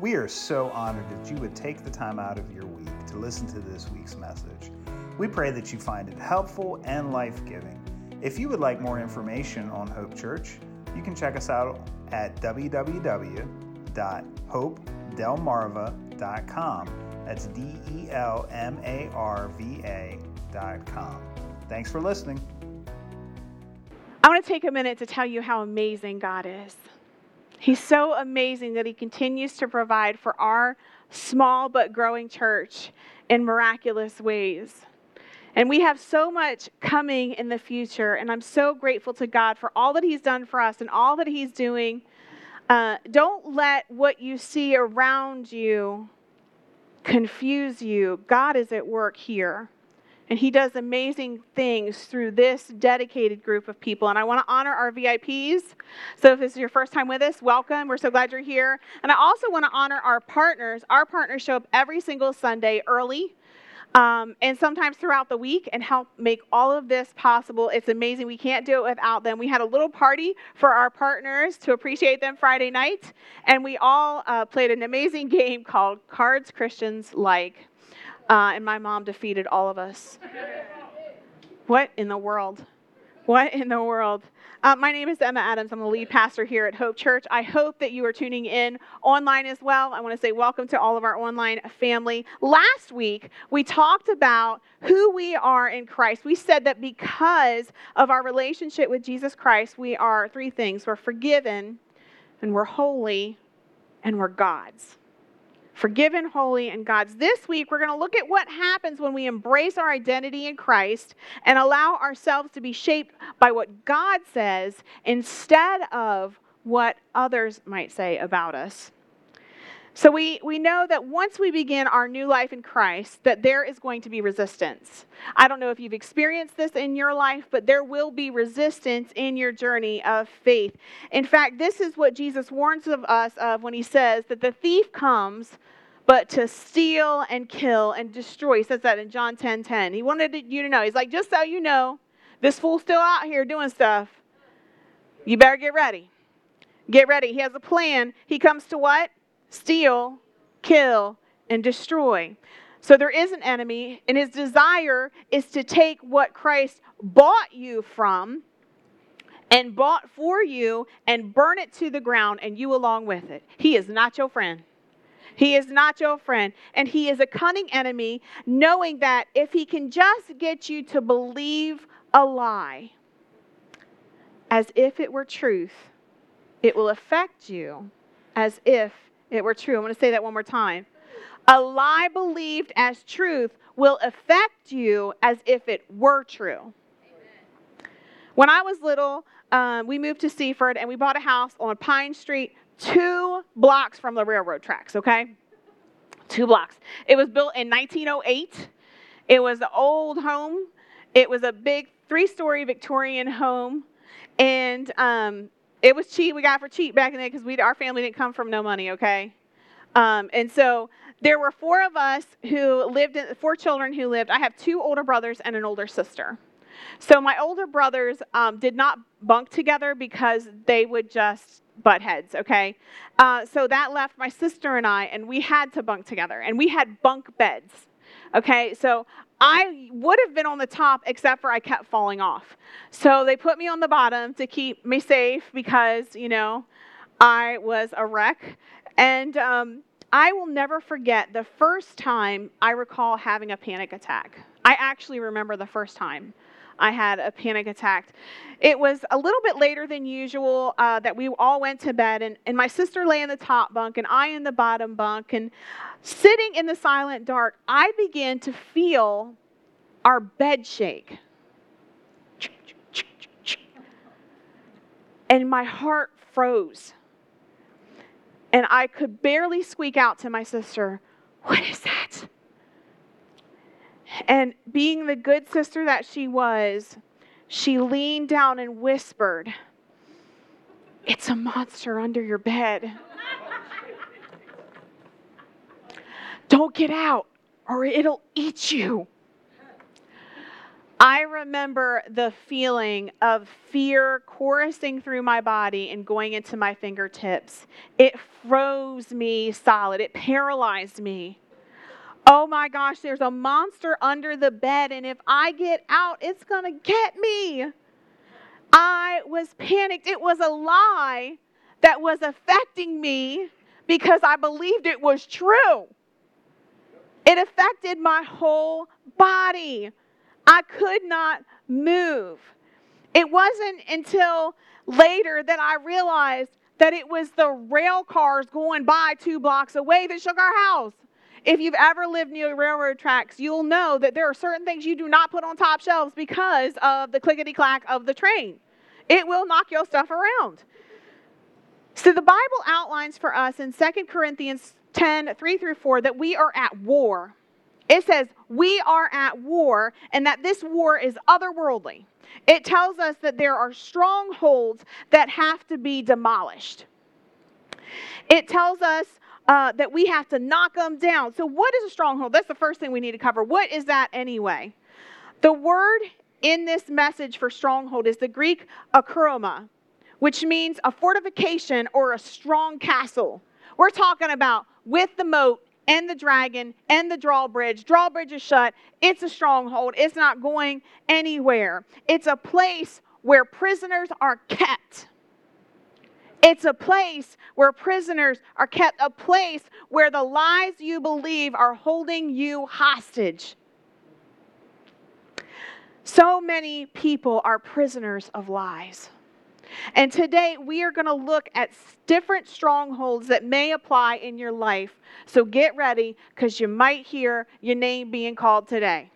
We are so honored that you would take the time out of your week to listen to this week's message. We pray that you find it helpful and life giving. If you would like more information on Hope Church, you can check us out at www.hopedelmarva.com. That's D E L M A R V A.com. Thanks for listening. I want to take a minute to tell you how amazing God is. He's so amazing that He continues to provide for our small but growing church in miraculous ways. And we have so much coming in the future, and I'm so grateful to God for all that He's done for us and all that He's doing. Uh, don't let what you see around you confuse you. God is at work here. And he does amazing things through this dedicated group of people. And I want to honor our VIPs. So if this is your first time with us, welcome. We're so glad you're here. And I also want to honor our partners. Our partners show up every single Sunday early. Um, and sometimes throughout the week and help make all of this possible. It's amazing. We can't do it without them. We had a little party for our partners to appreciate them Friday night, and we all uh, played an amazing game called Cards Christians Like. Uh, and my mom defeated all of us. What in the world? What in the world? Uh, my name is Emma Adams. I'm the lead pastor here at Hope Church. I hope that you are tuning in online as well. I want to say welcome to all of our online family. Last week, we talked about who we are in Christ. We said that because of our relationship with Jesus Christ, we are three things we're forgiven, and we're holy, and we're God's forgiven, holy, and God's. This week, we're going to look at what happens when we embrace our identity in Christ and allow ourselves to be shaped by what God says instead of what others might say about us. So we, we know that once we begin our new life in Christ, that there is going to be resistance. I don't know if you've experienced this in your life, but there will be resistance in your journey of faith. In fact, this is what Jesus warns of us of when he says that the thief comes but to steal and kill and destroy. He says that in John 10 10. He wanted you to know. He's like, just so you know, this fool's still out here doing stuff. You better get ready. Get ready. He has a plan. He comes to what? steal, kill, and destroy. So there is an enemy, and his desire is to take what Christ bought you from and bought for you and burn it to the ground, and you along with it. He is not your friend. He is not your friend. And he is a cunning enemy, knowing that if he can just get you to believe a lie as if it were truth, it will affect you as if it were true. I'm going to say that one more time. A lie believed as truth will affect you as if it were true. When I was little, um, we moved to Seaford and we bought a house on Pine Street, two blocks from the railroad tracks, okay? Two blocks. It was built in 1908. It was an old home. It was a big three story Victorian home. And um, it was cheap. We got for cheap back in the day because we our family didn't come from no money, okay? Um, and so there were four of us who lived in four children who lived. I have two older brothers and an older sister. So my older brothers um, did not bunk together because they would just butt heads, okay? Uh, so that left my sister and I, and we had to bunk together, and we had bunk beds, okay? So I would have been on the top except for I kept falling off. So they put me on the bottom to keep me safe because, you know, I was a wreck. And um, I will never forget the first time I recall having a panic attack. I actually remember the first time. I had a panic attack. It was a little bit later than usual uh, that we all went to bed, and, and my sister lay in the top bunk, and I in the bottom bunk. And sitting in the silent dark, I began to feel our bed shake. And my heart froze. And I could barely squeak out to my sister, What is that? And being the good sister that she was, she leaned down and whispered, It's a monster under your bed. Don't get out or it'll eat you. I remember the feeling of fear coursing through my body and going into my fingertips. It froze me solid, it paralyzed me. Oh my gosh, there's a monster under the bed, and if I get out, it's going to get me. I was panicked. It was a lie that was affecting me because I believed it was true. It affected my whole body. I could not move. It wasn't until later that I realized that it was the rail cars going by two blocks away that shook our house. If you've ever lived near railroad tracks, you'll know that there are certain things you do not put on top shelves because of the clickety clack of the train. It will knock your stuff around. So the Bible outlines for us in 2 Corinthians 10 3 through 4 that we are at war. It says we are at war and that this war is otherworldly. It tells us that there are strongholds that have to be demolished. It tells us uh, that we have to knock them down. So, what is a stronghold? That's the first thing we need to cover. What is that anyway? The word in this message for stronghold is the Greek akroma, which means a fortification or a strong castle. We're talking about with the moat and the dragon and the drawbridge. Drawbridge is shut. It's a stronghold. It's not going anywhere. It's a place where prisoners are kept. It's a place where prisoners are kept, a place where the lies you believe are holding you hostage. So many people are prisoners of lies. And today we are going to look at different strongholds that may apply in your life. So get ready because you might hear your name being called today.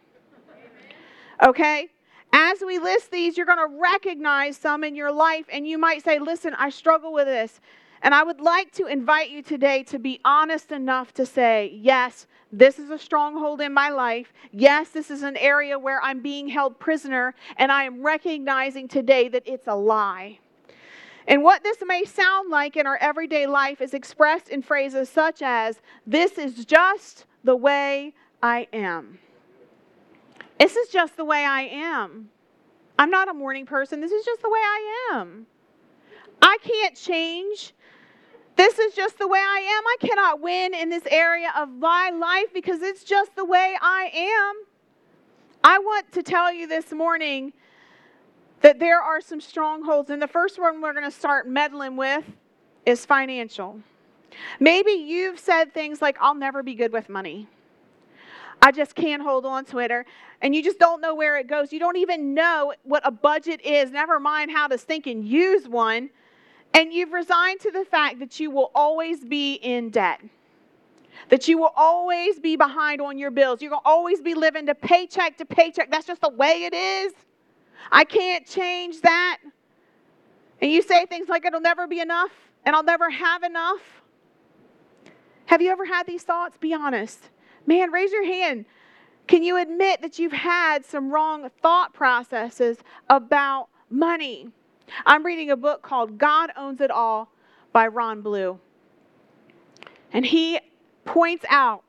Okay? As we list these, you're going to recognize some in your life, and you might say, Listen, I struggle with this. And I would like to invite you today to be honest enough to say, Yes, this is a stronghold in my life. Yes, this is an area where I'm being held prisoner, and I am recognizing today that it's a lie. And what this may sound like in our everyday life is expressed in phrases such as, This is just the way I am. This is just the way I am. I'm not a morning person. This is just the way I am. I can't change. This is just the way I am. I cannot win in this area of my life because it's just the way I am. I want to tell you this morning that there are some strongholds, and the first one we're going to start meddling with is financial. Maybe you've said things like, I'll never be good with money. I just can't hold on to it. Or, and you just don't know where it goes. You don't even know what a budget is, never mind how to think and use one. And you've resigned to the fact that you will always be in debt, that you will always be behind on your bills. You're going to always be living to paycheck to paycheck. That's just the way it is. I can't change that. And you say things like, it'll never be enough and I'll never have enough. Have you ever had these thoughts? Be honest. Man, raise your hand. Can you admit that you've had some wrong thought processes about money? I'm reading a book called God Owns It All by Ron Blue. And he points out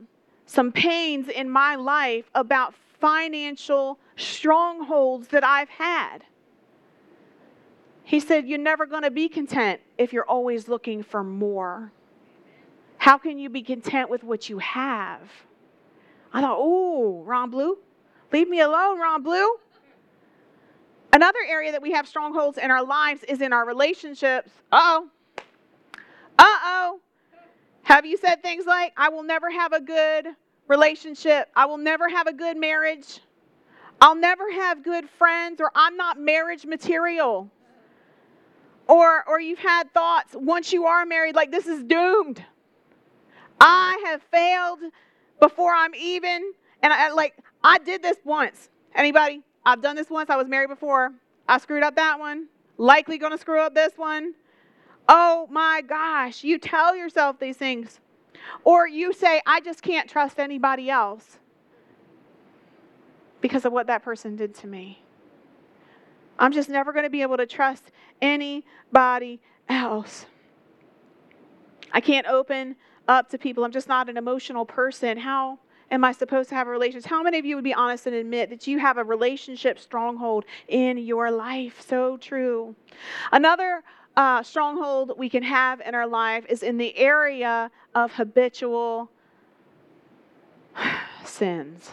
some pains in my life about financial strongholds that I've had. He said, You're never going to be content if you're always looking for more. How can you be content with what you have? I thought, oh, Ron Blue, leave me alone, Ron Blue. Another area that we have strongholds in our lives is in our relationships. Oh. Uh oh. Have you said things like, I will never have a good relationship? I will never have a good marriage? I'll never have good friends, or I'm not marriage material. Or, or you've had thoughts once you are married, like this is doomed. I have failed before I'm even, and I like, I did this once. Anybody? I've done this once. I was married before. I screwed up that one. Likely going to screw up this one. Oh my gosh. You tell yourself these things. Or you say, I just can't trust anybody else because of what that person did to me. I'm just never going to be able to trust anybody else. I can't open up to people. I'm just not an emotional person. How am I supposed to have a relationship? How many of you would be honest and admit that you have a relationship stronghold in your life? So true. Another uh, stronghold we can have in our life is in the area of habitual sins,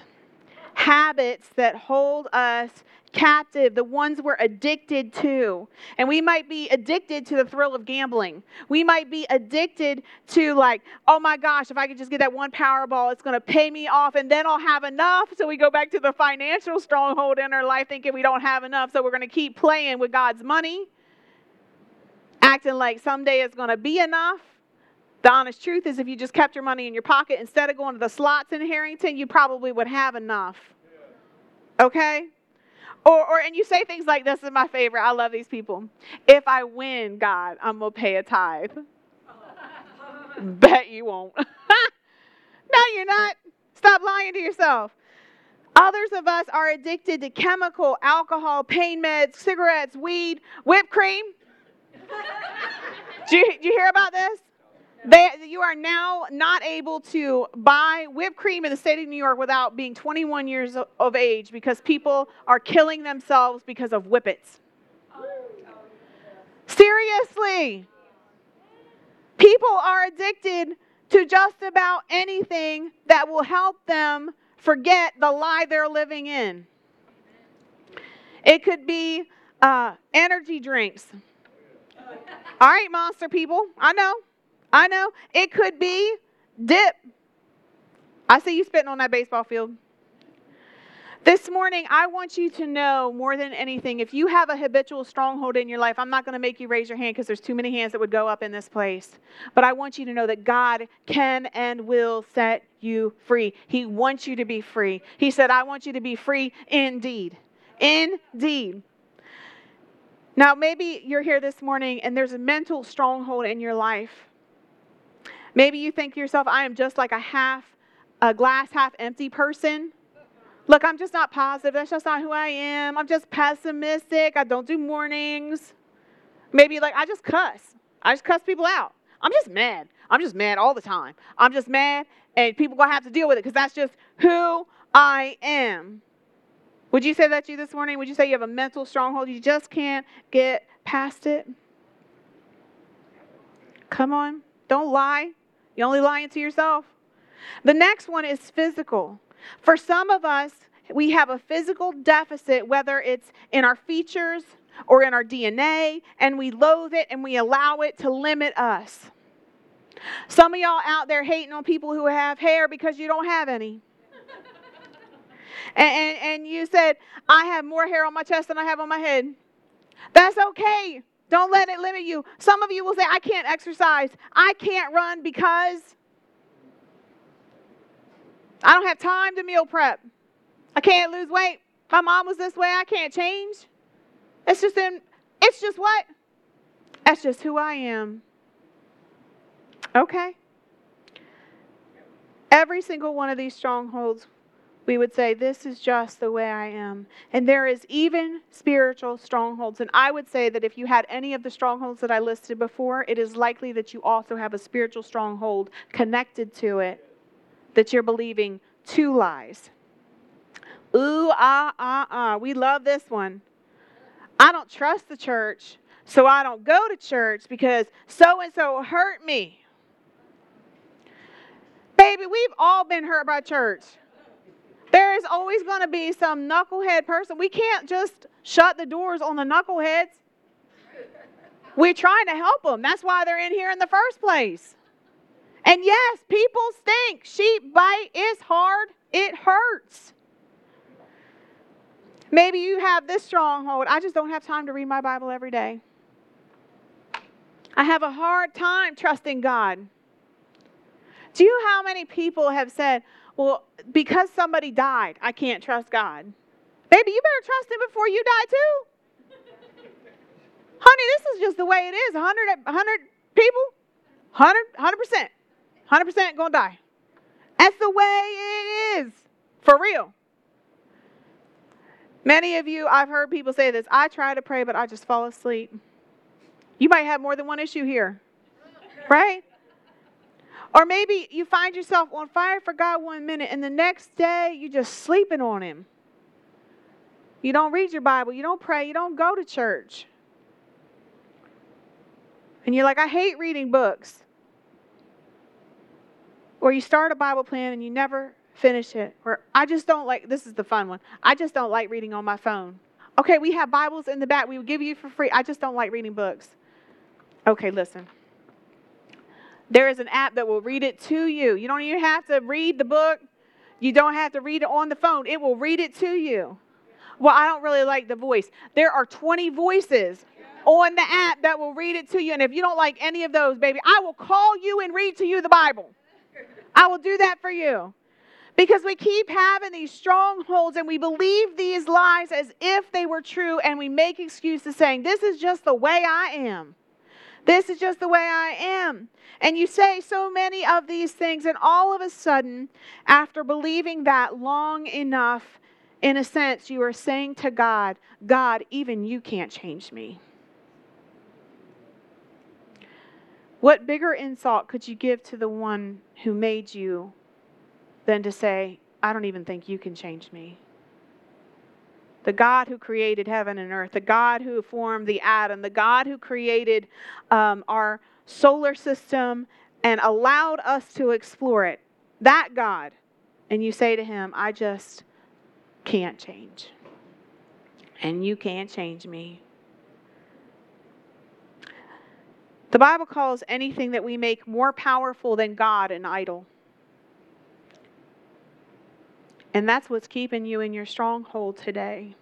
habits that hold us captive, the ones we're addicted to. And we might be addicted to the thrill of gambling. We might be addicted to, like, oh my gosh, if I could just get that one Powerball, it's going to pay me off and then I'll have enough. So we go back to the financial stronghold in our life thinking we don't have enough. So we're going to keep playing with God's money, acting like someday it's going to be enough. The honest truth is, if you just kept your money in your pocket instead of going to the slots in Harrington, you probably would have enough. Okay? Or, or and you say things like this is my favorite. I love these people. If I win, God, I'm gonna pay a tithe. Bet you won't. no, you're not. Stop lying to yourself. Others of us are addicted to chemical, alcohol, pain meds, cigarettes, weed, whipped cream. you, do you hear about this? They, you are now not able to buy whipped cream in the state of New York without being 21 years of age because people are killing themselves because of whippets. Seriously. People are addicted to just about anything that will help them forget the lie they're living in. It could be uh, energy drinks. All right, monster people, I know. I know. It could be dip. I see you spitting on that baseball field. This morning, I want you to know more than anything if you have a habitual stronghold in your life, I'm not going to make you raise your hand because there's too many hands that would go up in this place. But I want you to know that God can and will set you free. He wants you to be free. He said, I want you to be free indeed. Indeed. Now, maybe you're here this morning and there's a mental stronghold in your life. Maybe you think to yourself, I am just like a half, a glass half empty person. Look, I'm just not positive. That's just not who I am. I'm just pessimistic. I don't do mornings. Maybe like I just cuss. I just cuss people out. I'm just mad. I'm just mad all the time. I'm just mad, and people gonna have to deal with it because that's just who I am. Would you say that to you this morning? Would you say you have a mental stronghold? You just can't get past it? Come on, don't lie. You're only lying to yourself. The next one is physical. For some of us, we have a physical deficit, whether it's in our features or in our DNA, and we loathe it and we allow it to limit us. Some of y'all out there hating on people who have hair because you don't have any. and, and, and you said, I have more hair on my chest than I have on my head. That's okay. Don't let it limit you. Some of you will say, I can't exercise. I can't run because I don't have time to meal prep. I can't lose weight. My mom was this way. I can't change. It's just in, it's just what? That's just who I am. Okay. Every single one of these strongholds we would say, This is just the way I am. And there is even spiritual strongholds. And I would say that if you had any of the strongholds that I listed before, it is likely that you also have a spiritual stronghold connected to it that you're believing two lies. Ooh, ah, ah, ah. We love this one. I don't trust the church, so I don't go to church because so and so hurt me. Baby, we've all been hurt by church. There is always going to be some knucklehead person. We can't just shut the doors on the knuckleheads. We're trying to help them. That's why they're in here in the first place. And yes, people stink. Sheep bite is hard, it hurts. Maybe you have this stronghold. I just don't have time to read my Bible every day. I have a hard time trusting God. Do you know how many people have said, well, because somebody died, I can't trust God. Baby, you better trust Him before you die, too. Honey, this is just the way it is. 100, 100 people, 100, 100%. 100% gonna die. That's the way it is. For real. Many of you, I've heard people say this I try to pray, but I just fall asleep. You might have more than one issue here, right? Or maybe you find yourself on fire for God one minute and the next day you're just sleeping on Him. You don't read your Bible, you don't pray, you don't go to church. And you're like, I hate reading books. Or you start a Bible plan and you never finish it. Or I just don't like, this is the fun one. I just don't like reading on my phone. Okay, we have Bibles in the back. We will give you for free. I just don't like reading books. Okay, listen. There is an app that will read it to you. You don't even have to read the book. You don't have to read it on the phone. It will read it to you. Well, I don't really like the voice. There are 20 voices on the app that will read it to you. And if you don't like any of those, baby, I will call you and read to you the Bible. I will do that for you. Because we keep having these strongholds and we believe these lies as if they were true, and we make excuses saying, This is just the way I am. This is just the way I am. And you say so many of these things, and all of a sudden, after believing that long enough, in a sense, you are saying to God, God, even you can't change me. What bigger insult could you give to the one who made you than to say, I don't even think you can change me? The God who created heaven and earth, the God who formed the atom, the God who created um, our solar system and allowed us to explore it, that God. And you say to him, I just can't change. And you can't change me. The Bible calls anything that we make more powerful than God an idol. And that's what's keeping you in your stronghold today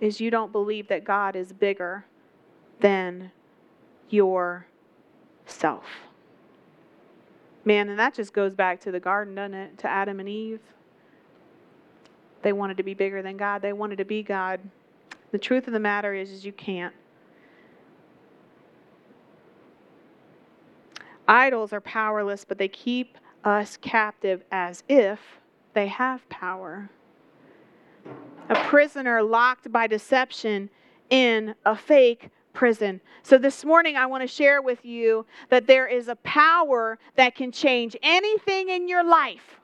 is you don't believe that God is bigger than yourself. Man, and that just goes back to the garden, doesn't it? To Adam and Eve. They wanted to be bigger than God. They wanted to be God. The truth of the matter is, is you can't. Idols are powerless, but they keep us captive as if they have power. A prisoner locked by deception in a fake prison. So, this morning, I want to share with you that there is a power that can change anything in your life.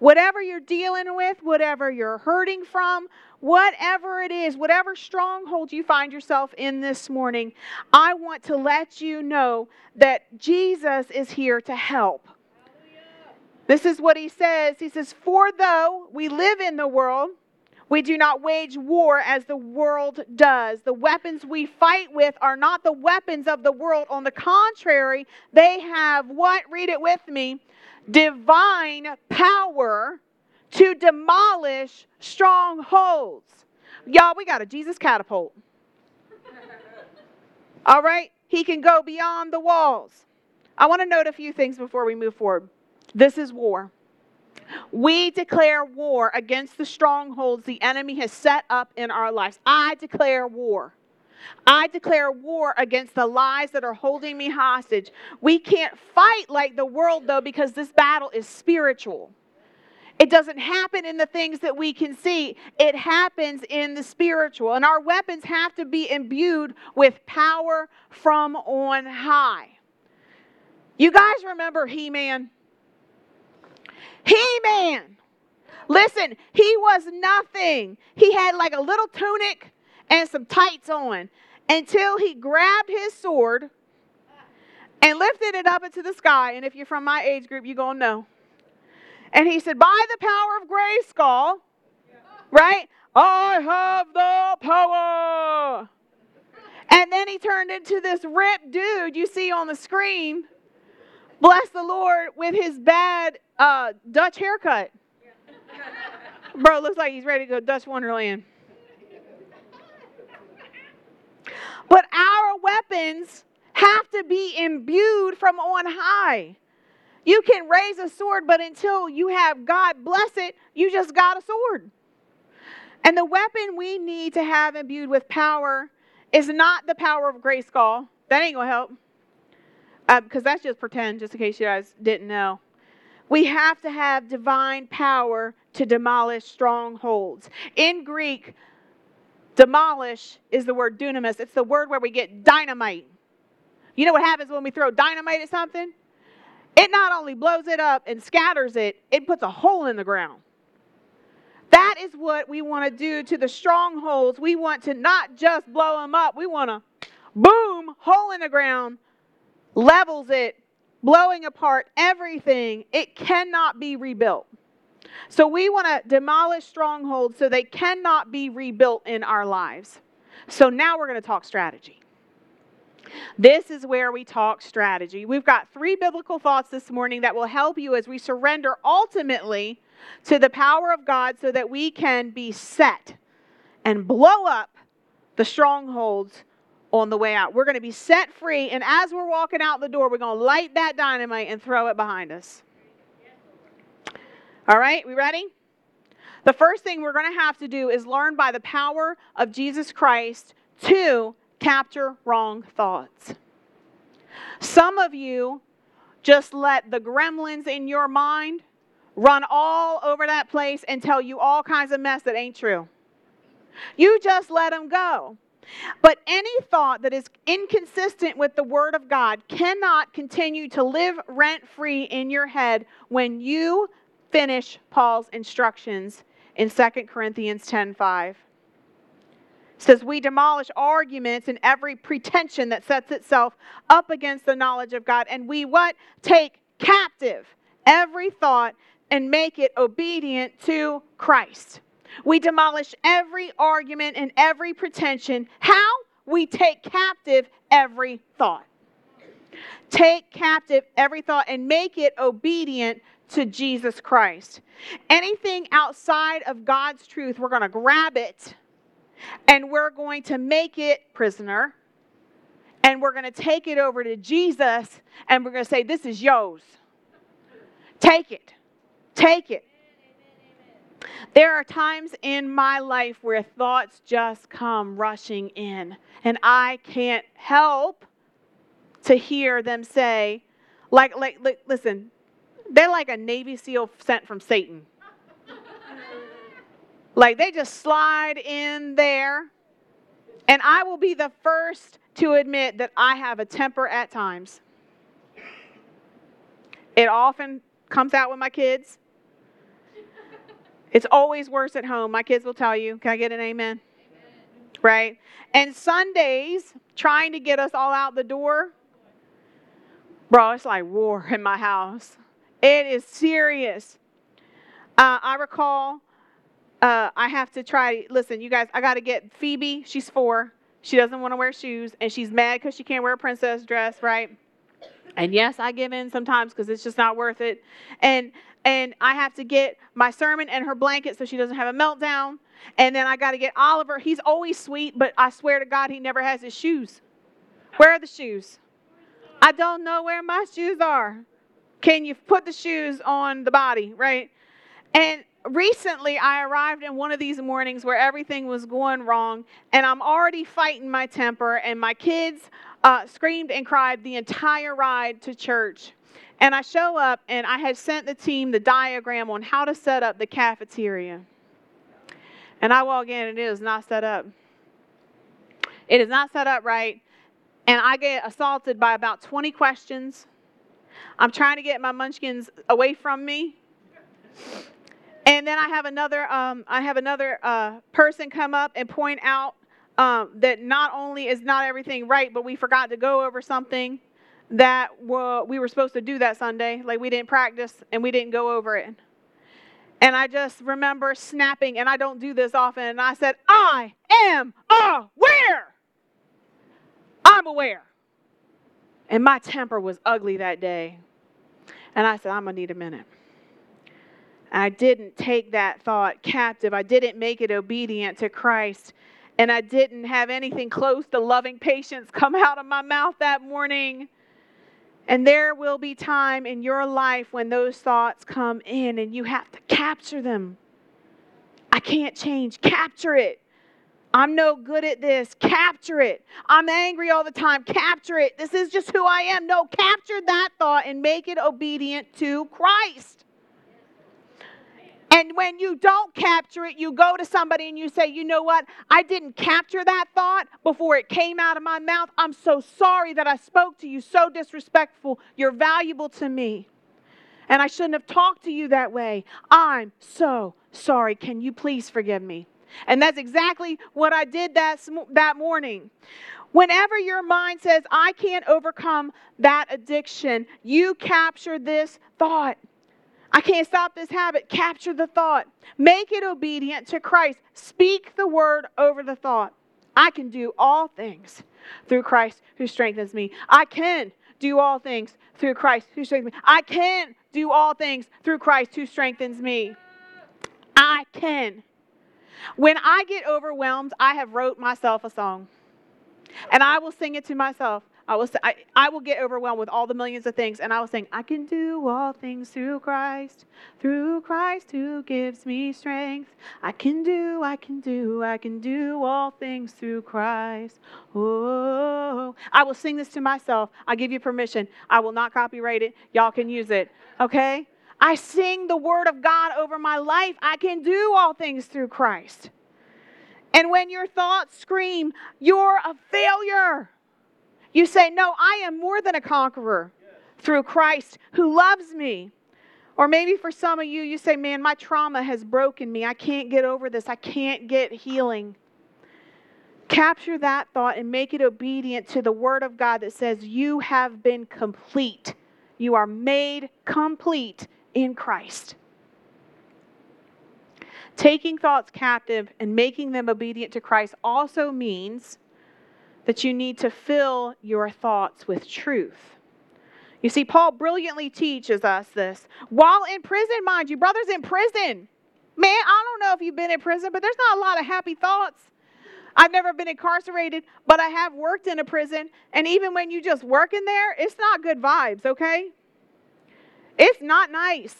Whatever you're dealing with, whatever you're hurting from, whatever it is, whatever stronghold you find yourself in this morning, I want to let you know that Jesus is here to help. This is what he says. He says, For though we live in the world, we do not wage war as the world does. The weapons we fight with are not the weapons of the world. On the contrary, they have what? Read it with me divine power to demolish strongholds. Y'all, we got a Jesus catapult. All right? He can go beyond the walls. I want to note a few things before we move forward. This is war. We declare war against the strongholds the enemy has set up in our lives. I declare war. I declare war against the lies that are holding me hostage. We can't fight like the world, though, because this battle is spiritual. It doesn't happen in the things that we can see. It happens in the spiritual. And our weapons have to be imbued with power from on high. You guys remember He Man? He Man. Listen, he was nothing. He had like a little tunic and some tights on until he grabbed his sword and lifted it up into the sky. And if you're from my age group, you're going to know. And he said, By the power of Grayskull, right? I have the power. And then he turned into this ripped dude you see on the screen. Bless the Lord with his bad uh, Dutch haircut. Bro, looks like he's ready to go Dutch Wonderland. But our weapons have to be imbued from on high. You can raise a sword, but until you have God bless it, you just got a sword. And the weapon we need to have imbued with power is not the power of Grayskull. That ain't to help. Because uh, that's just pretend, just in case you guys didn't know. We have to have divine power to demolish strongholds. In Greek, demolish is the word dunamis. It's the word where we get dynamite. You know what happens when we throw dynamite at something? it not only blows it up and scatters it, it puts a hole in the ground. That is what we want to do to the strongholds. We want to not just blow them up, we want to boom, hole in the ground, levels it, blowing apart everything. It cannot be rebuilt. So we want to demolish strongholds so they cannot be rebuilt in our lives. So now we're going to talk strategy. This is where we talk strategy. We've got three biblical thoughts this morning that will help you as we surrender ultimately to the power of God so that we can be set and blow up the strongholds on the way out. We're going to be set free, and as we're walking out the door, we're going to light that dynamite and throw it behind us. All right, we ready? The first thing we're going to have to do is learn by the power of Jesus Christ to capture wrong thoughts. Some of you just let the gremlins in your mind run all over that place and tell you all kinds of mess that ain't true. You just let them go. But any thought that is inconsistent with the Word of God cannot continue to live rent free in your head when you finish Paul's instructions in 2 Corinthians 10 5 says we demolish arguments and every pretension that sets itself up against the knowledge of God and we what take captive every thought and make it obedient to Christ. We demolish every argument and every pretension. How? We take captive every thought. Take captive every thought and make it obedient to Jesus Christ. Anything outside of God's truth, we're going to grab it and we're going to make it prisoner and we're going to take it over to Jesus and we're going to say, This is yours. Take it. Take it. There are times in my life where thoughts just come rushing in, and I can't help to hear them say, like, like, like listen, they're like a Navy SEAL sent from Satan. Like they just slide in there. And I will be the first to admit that I have a temper at times. It often comes out with my kids. It's always worse at home. My kids will tell you. Can I get an amen? amen? Right? And Sundays, trying to get us all out the door, bro, it's like war in my house. It is serious. Uh, I recall uh, I have to try. Listen, you guys, I got to get Phoebe. She's four. She doesn't want to wear shoes, and she's mad because she can't wear a princess dress, right? And yes, I give in sometimes because it's just not worth it. And and I have to get my sermon and her blanket so she doesn't have a meltdown. And then I got to get Oliver. He's always sweet, but I swear to God, he never has his shoes. Where are the shoes? I don't know where my shoes are. Can you put the shoes on the body, right? And recently I arrived in one of these mornings where everything was going wrong, and I'm already fighting my temper, and my kids uh, screamed and cried the entire ride to church. And I show up, and I had sent the team the diagram on how to set up the cafeteria. And I walk in, and it is not set up. It is not set up right. And I get assaulted by about 20 questions. I'm trying to get my munchkins away from me. And then I have another, um, I have another uh, person come up and point out um, that not only is not everything right, but we forgot to go over something that we were supposed to do that Sunday. Like we didn't practice and we didn't go over it. And I just remember snapping, and I don't do this often. And I said, I am aware. I'm aware. And my temper was ugly that day. And I said, I'm going to need a minute. I didn't take that thought captive. I didn't make it obedient to Christ. And I didn't have anything close to loving patience come out of my mouth that morning. And there will be time in your life when those thoughts come in and you have to capture them. I can't change. Capture it. I'm no good at this. Capture it. I'm angry all the time. Capture it. This is just who I am. No, capture that thought and make it obedient to Christ. And when you don't capture it, you go to somebody and you say, You know what? I didn't capture that thought before it came out of my mouth. I'm so sorry that I spoke to you so disrespectful. You're valuable to me. And I shouldn't have talked to you that way. I'm so sorry. Can you please forgive me? And that's exactly what I did that, that morning. Whenever your mind says, I can't overcome that addiction, you capture this thought. I can't stop this habit. Capture the thought. Make it obedient to Christ. Speak the word over the thought. I can do all things through Christ who strengthens me. I can do all things through Christ who strengthens me. I can do all things through Christ who strengthens me. I can. When I get overwhelmed, I have wrote myself a song. And I will sing it to myself. I will, I, I will get overwhelmed with all the millions of things, and I will sing, I can do all things through Christ, through Christ who gives me strength. I can do, I can do, I can do all things through Christ. Oh, I will sing this to myself. I give you permission. I will not copyright it. Y'all can use it, okay? I sing the word of God over my life. I can do all things through Christ. And when your thoughts scream, you're a failure, you say, No, I am more than a conqueror through Christ who loves me. Or maybe for some of you, you say, Man, my trauma has broken me. I can't get over this. I can't get healing. Capture that thought and make it obedient to the word of God that says, You have been complete. You are made complete in Christ. Taking thoughts captive and making them obedient to Christ also means that you need to fill your thoughts with truth. You see, Paul brilliantly teaches us this. While in prison, mind you, brothers in prison. Man, I don't know if you've been in prison, but there's not a lot of happy thoughts. I've never been incarcerated, but I have worked in a prison. And even when you just work in there, it's not good vibes, okay? It's not nice,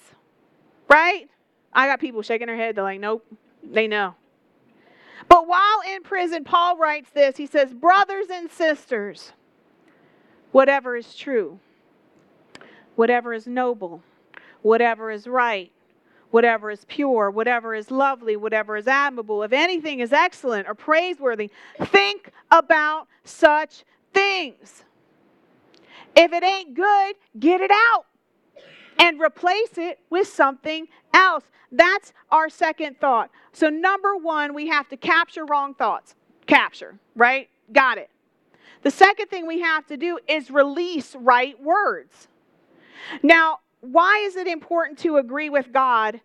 right? I got people shaking their head. They're like, nope, they know. But while in prison, Paul writes this He says, Brothers and sisters, whatever is true, whatever is noble, whatever is right, whatever is pure, whatever is lovely, whatever is admirable, if anything is excellent or praiseworthy, think about such things. If it ain't good, get it out and replace it with something else. That's our second thought. So, number one, we have to capture wrong thoughts. Capture, right? Got it. The second thing we have to do is release right words. Now, why is it important to agree with God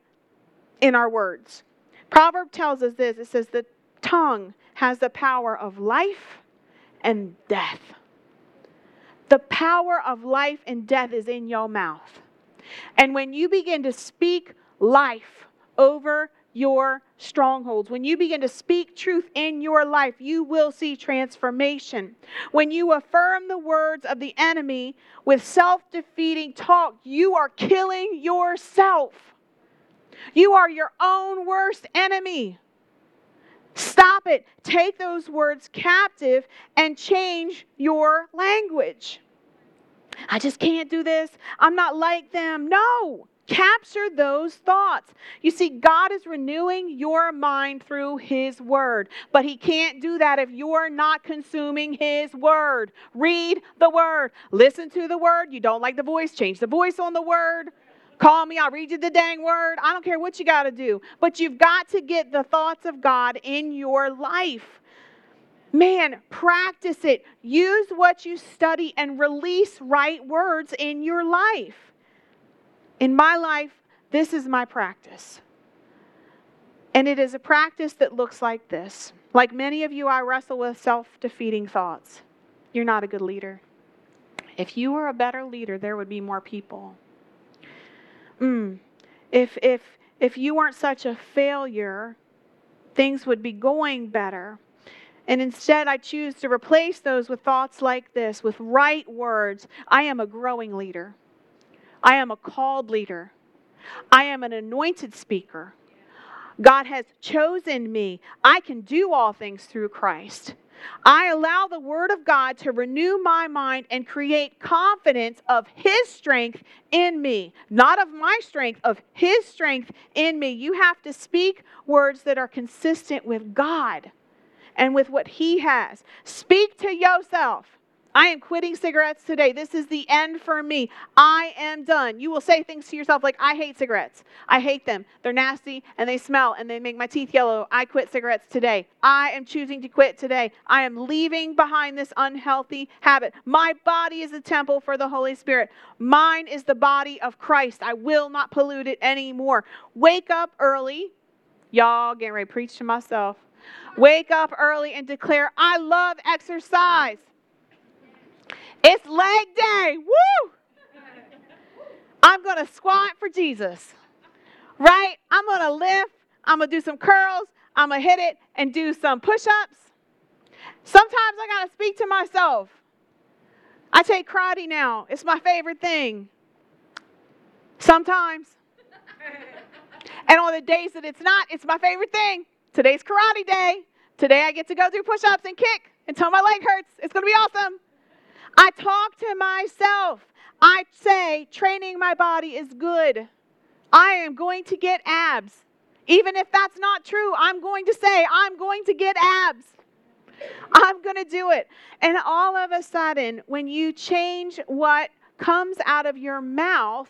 in our words? Proverb tells us this it says, The tongue has the power of life and death. The power of life and death is in your mouth. And when you begin to speak life over your strongholds, when you begin to speak truth in your life, you will see transformation. When you affirm the words of the enemy with self defeating talk, you are killing yourself. You are your own worst enemy. Stop it. Take those words captive and change your language. I just can't do this. I'm not like them. No. Capture those thoughts. You see, God is renewing your mind through His Word, but He can't do that if you're not consuming His Word. Read the Word, listen to the Word. You don't like the voice, change the voice on the Word. Call me, I'll read you the dang Word. I don't care what you got to do, but you've got to get the thoughts of God in your life. Man, practice it. Use what you study and release right words in your life. In my life, this is my practice. And it is a practice that looks like this. Like many of you, I wrestle with self defeating thoughts. You're not a good leader. If you were a better leader, there would be more people. Mm. If, if, if you weren't such a failure, things would be going better. And instead, I choose to replace those with thoughts like this, with right words. I am a growing leader. I am a called leader. I am an anointed speaker. God has chosen me. I can do all things through Christ. I allow the Word of God to renew my mind and create confidence of His strength in me, not of my strength, of His strength in me. You have to speak words that are consistent with God and with what He has. Speak to yourself. I am quitting cigarettes today. This is the end for me. I am done. You will say things to yourself like, I hate cigarettes. I hate them. They're nasty and they smell and they make my teeth yellow. I quit cigarettes today. I am choosing to quit today. I am leaving behind this unhealthy habit. My body is a temple for the Holy Spirit. Mine is the body of Christ. I will not pollute it anymore. Wake up early. Y'all getting ready to preach to myself. Wake up early and declare, I love exercise. It's leg day. Woo! I'm going to squat for Jesus. Right? I'm going to lift. I'm going to do some curls. I'm going to hit it and do some push ups. Sometimes I got to speak to myself. I take karate now, it's my favorite thing. Sometimes. and on the days that it's not, it's my favorite thing. Today's karate day. Today I get to go do push ups and kick until my leg hurts. It's going to be awesome. I talk to myself. I say, training my body is good. I am going to get abs. Even if that's not true, I'm going to say, I'm going to get abs. I'm going to do it. And all of a sudden, when you change what comes out of your mouth,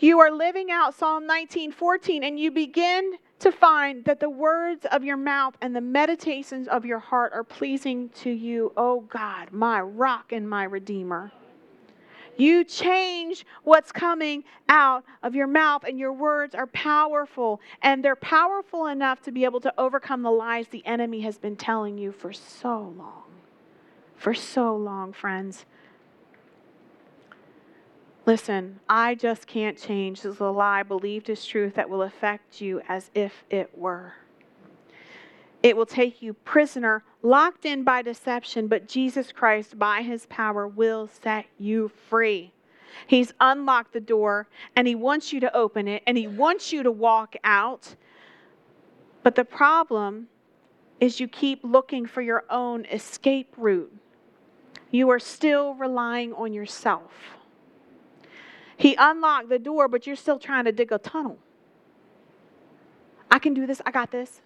you are living out Psalm 19:14 and you begin to find that the words of your mouth and the meditations of your heart are pleasing to you, oh God, my rock and my redeemer. You change what's coming out of your mouth, and your words are powerful. And they're powerful enough to be able to overcome the lies the enemy has been telling you for so long. For so long, friends. Listen, I just can't change. This is a lie believed as truth that will affect you as if it were. It will take you prisoner, locked in by deception, but Jesus Christ, by his power, will set you free. He's unlocked the door and he wants you to open it and he wants you to walk out. But the problem is you keep looking for your own escape route. You are still relying on yourself. He unlocked the door, but you're still trying to dig a tunnel. I can do this. I got this.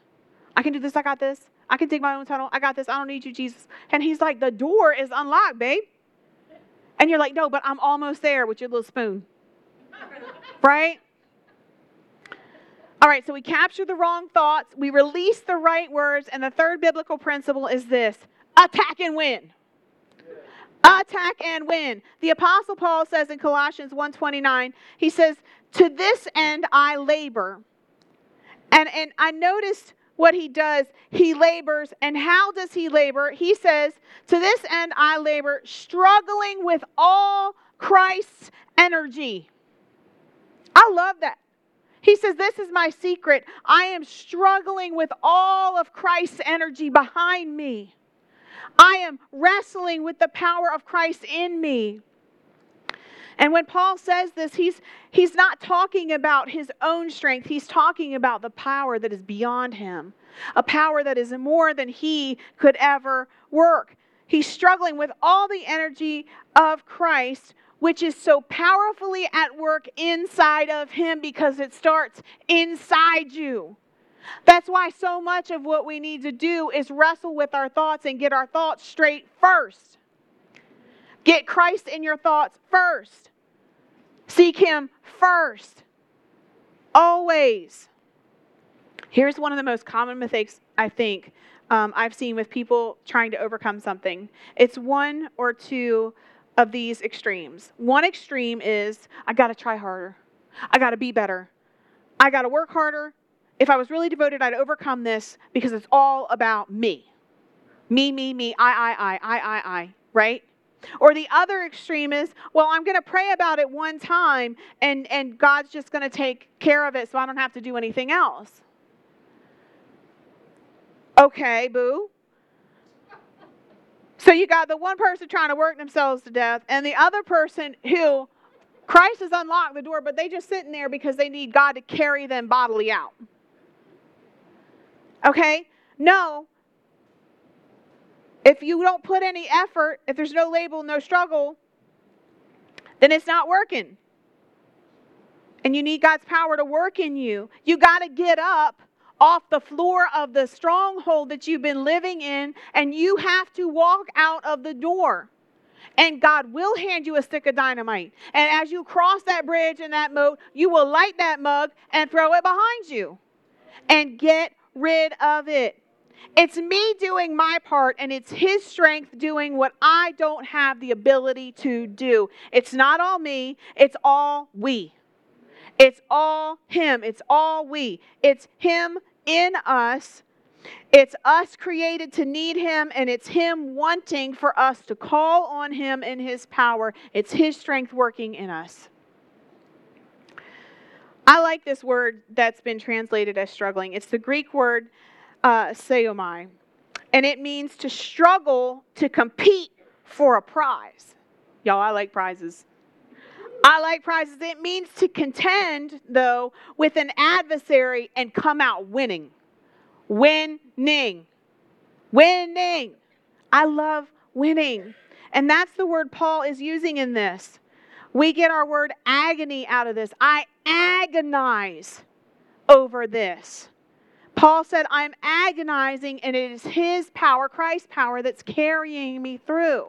I can do this. I got this. I can dig my own tunnel. I got this. I don't need you, Jesus. And he's like, the door is unlocked, babe. And you're like, no, but I'm almost there with your little spoon. right? All right, so we capture the wrong thoughts, we release the right words, and the third biblical principle is this attack and win. Attack and win. The apostle Paul says in Colossians 1:29, he says, "To this end I labor." And and I noticed what he does. He labors, and how does he labor? He says, "To this end I labor, struggling with all Christ's energy." I love that. He says, This is my secret. I am struggling with all of Christ's energy behind me. I am wrestling with the power of Christ in me. And when Paul says this, he's, he's not talking about his own strength. He's talking about the power that is beyond him, a power that is more than he could ever work. He's struggling with all the energy of Christ, which is so powerfully at work inside of him because it starts inside you. That's why so much of what we need to do is wrestle with our thoughts and get our thoughts straight first. Get Christ in your thoughts first. Seek Him first. Always. Here's one of the most common mistakes I think um, I've seen with people trying to overcome something it's one or two of these extremes. One extreme is I got to try harder, I got to be better, I got to work harder, if I was really devoted, I'd overcome this because it's all about me. Me, me, me, I, I, I, I, I, I, right? Or the other extreme is, well, I'm going to pray about it one time and, and God's just going to take care of it so I don't have to do anything else. Okay, boo. So you got the one person trying to work themselves to death and the other person who Christ has unlocked the door, but they just sitting there because they need God to carry them bodily out. Okay? No. If you don't put any effort, if there's no label, no struggle, then it's not working. And you need God's power to work in you. You got to get up off the floor of the stronghold that you've been living in, and you have to walk out of the door. And God will hand you a stick of dynamite. And as you cross that bridge and that moat, you will light that mug and throw it behind you and get rid of it. It's me doing my part, and it's His strength doing what I don't have the ability to do. It's not all me, it's all we. It's all Him. It's all we. It's Him in us. It's us created to need Him, and it's Him wanting for us to call on Him in His power. It's His strength working in us. I like this word that's been translated as struggling. It's the Greek word uh, seomai, and it means to struggle to compete for a prize. Y'all, I like prizes. I like prizes. It means to contend, though, with an adversary and come out winning. Winning. Winning. I love winning. And that's the word Paul is using in this. We get our word agony out of this. I agonize over this. Paul said, I'm agonizing, and it is His power, Christ's power, that's carrying me through.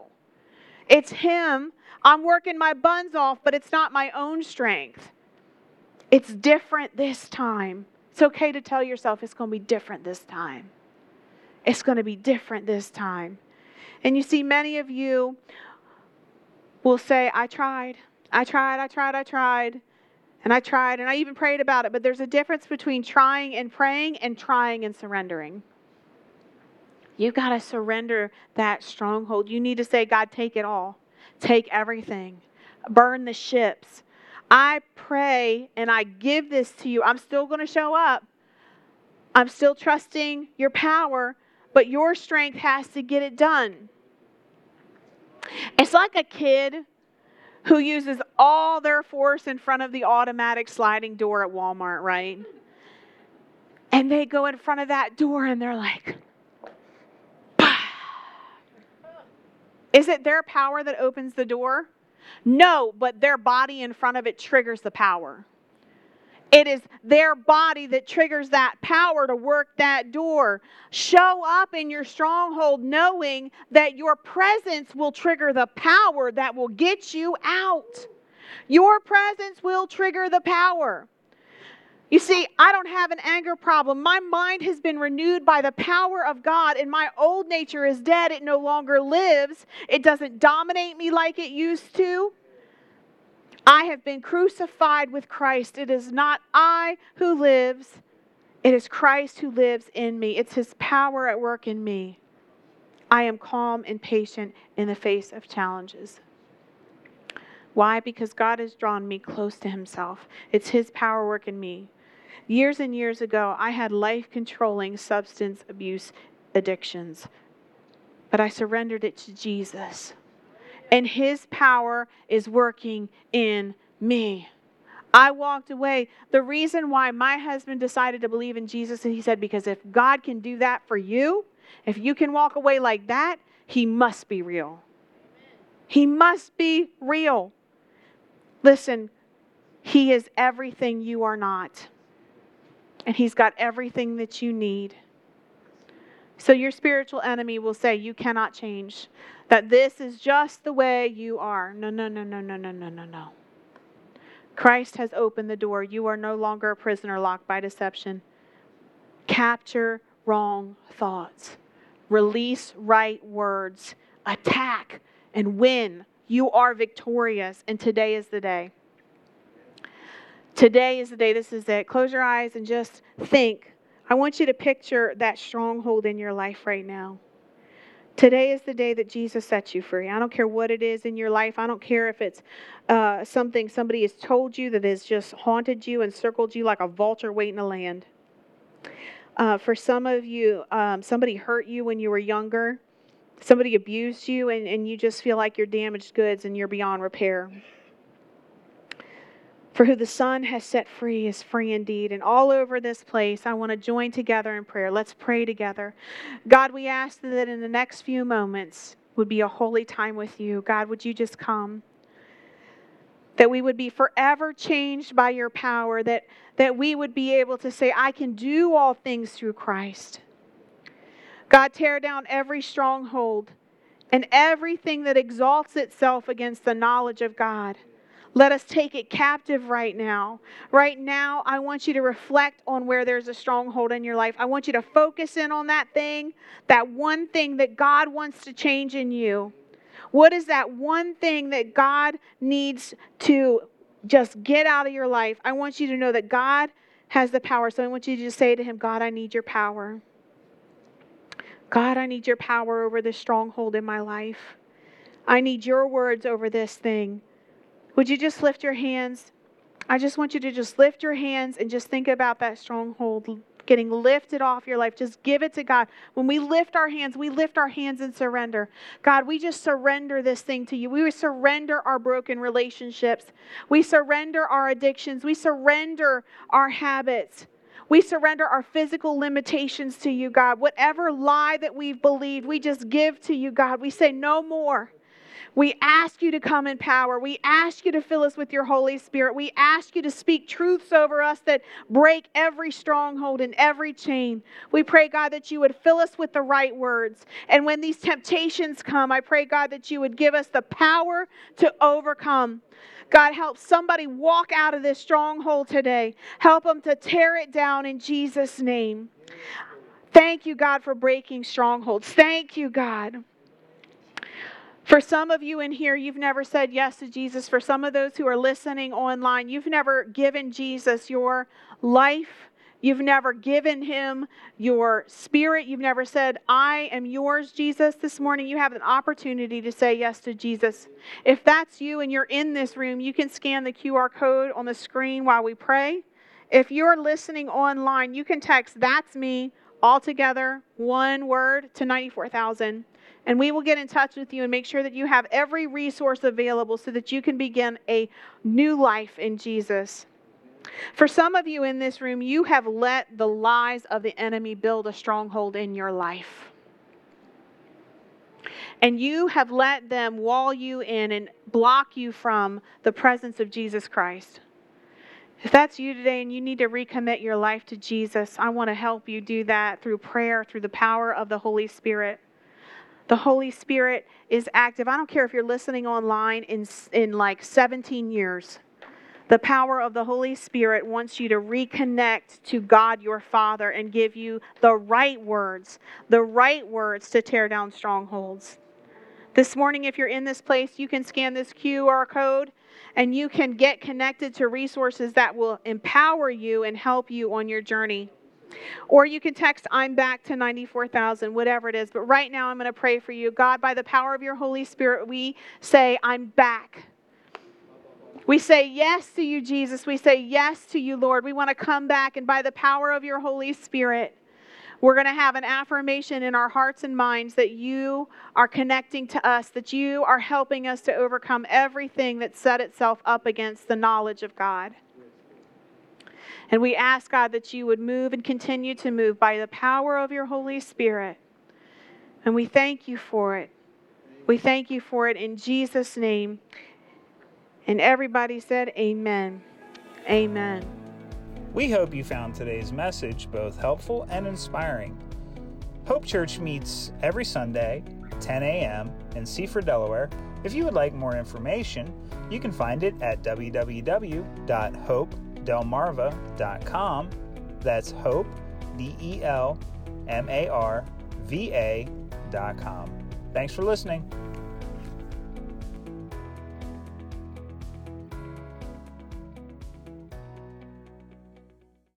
It's Him I'm working my buns off, but it's not my own strength. It's different this time. It's okay to tell yourself it's going to be different this time. It's going to be different this time. And you see, many of you will say, I tried, I tried, I tried, I tried, and I tried, and I even prayed about it. But there's a difference between trying and praying and trying and surrendering. You've got to surrender that stronghold. You need to say, God, take it all. Take everything, burn the ships. I pray and I give this to you. I'm still going to show up. I'm still trusting your power, but your strength has to get it done. It's like a kid who uses all their force in front of the automatic sliding door at Walmart, right? And they go in front of that door and they're like, Is it their power that opens the door? No, but their body in front of it triggers the power. It is their body that triggers that power to work that door. Show up in your stronghold knowing that your presence will trigger the power that will get you out. Your presence will trigger the power. You see, I don't have an anger problem. My mind has been renewed by the power of God, and my old nature is dead. It no longer lives. It doesn't dominate me like it used to. I have been crucified with Christ. It is not I who lives, it is Christ who lives in me. It's his power at work in me. I am calm and patient in the face of challenges. Why? Because God has drawn me close to himself. It's his power work in me. Years and years ago, I had life controlling substance abuse addictions, but I surrendered it to Jesus. And His power is working in me. I walked away. The reason why my husband decided to believe in Jesus, and he said, because if God can do that for you, if you can walk away like that, He must be real. He must be real. Listen, He is everything you are not and He's got everything that you need. So your spiritual enemy will say, You cannot change, that this is just the way you are. No, no, no, no, no, no, no, no, no. Christ has opened the door. You are no longer a prisoner locked by deception. Capture wrong thoughts, release right words, attack and win. You are victorious, and today is the day. Today is the day. This is it. Close your eyes and just think. I want you to picture that stronghold in your life right now. Today is the day that Jesus sets you free. I don't care what it is in your life. I don't care if it's uh, something somebody has told you that has just haunted you and circled you like a vulture waiting to land. Uh, for some of you, um, somebody hurt you when you were younger. Somebody abused you, and, and you just feel like you're damaged goods and you're beyond repair. For who the Son has set free is free indeed. And all over this place, I want to join together in prayer. Let's pray together. God, we ask that in the next few moments would be a holy time with you. God, would you just come? That we would be forever changed by your power, that, that we would be able to say, I can do all things through Christ. God, tear down every stronghold and everything that exalts itself against the knowledge of God. Let us take it captive right now. Right now, I want you to reflect on where there's a stronghold in your life. I want you to focus in on that thing, that one thing that God wants to change in you. What is that one thing that God needs to just get out of your life? I want you to know that God has the power. So I want you to just say to Him, God, I need your power. God, I need your power over this stronghold in my life. I need your words over this thing. Would you just lift your hands? I just want you to just lift your hands and just think about that stronghold getting lifted off your life. Just give it to God. When we lift our hands, we lift our hands and surrender. God, we just surrender this thing to you. We surrender our broken relationships. We surrender our addictions. We surrender our habits. We surrender our physical limitations to you, God. Whatever lie that we've believed, we just give to you, God. We say, no more. We ask you to come in power. We ask you to fill us with your Holy Spirit. We ask you to speak truths over us that break every stronghold and every chain. We pray, God, that you would fill us with the right words. And when these temptations come, I pray, God, that you would give us the power to overcome. God, help somebody walk out of this stronghold today. Help them to tear it down in Jesus' name. Thank you, God, for breaking strongholds. Thank you, God. For some of you in here, you've never said yes to Jesus. For some of those who are listening online, you've never given Jesus your life You've never given him your spirit. You've never said, I am yours, Jesus. This morning, you have an opportunity to say yes to Jesus. If that's you and you're in this room, you can scan the QR code on the screen while we pray. If you're listening online, you can text, That's me, all together, one word to 94,000. And we will get in touch with you and make sure that you have every resource available so that you can begin a new life in Jesus. For some of you in this room, you have let the lies of the enemy build a stronghold in your life. And you have let them wall you in and block you from the presence of Jesus Christ. If that's you today and you need to recommit your life to Jesus, I want to help you do that through prayer, through the power of the Holy Spirit. The Holy Spirit is active. I don't care if you're listening online in, in like 17 years. The power of the Holy Spirit wants you to reconnect to God your Father and give you the right words, the right words to tear down strongholds. This morning, if you're in this place, you can scan this QR code and you can get connected to resources that will empower you and help you on your journey. Or you can text, I'm back to 94,000, whatever it is. But right now, I'm going to pray for you. God, by the power of your Holy Spirit, we say, I'm back. We say yes to you, Jesus. We say yes to you, Lord. We want to come back, and by the power of your Holy Spirit, we're going to have an affirmation in our hearts and minds that you are connecting to us, that you are helping us to overcome everything that set itself up against the knowledge of God. And we ask, God, that you would move and continue to move by the power of your Holy Spirit. And we thank you for it. We thank you for it in Jesus' name. And everybody said, Amen. Amen. We hope you found today's message both helpful and inspiring. Hope Church meets every Sunday, 10 a.m., in Seaford, Delaware. If you would like more information, you can find it at www.hopedelmarva.com. That's hope, D E L M A R V A.com. Thanks for listening.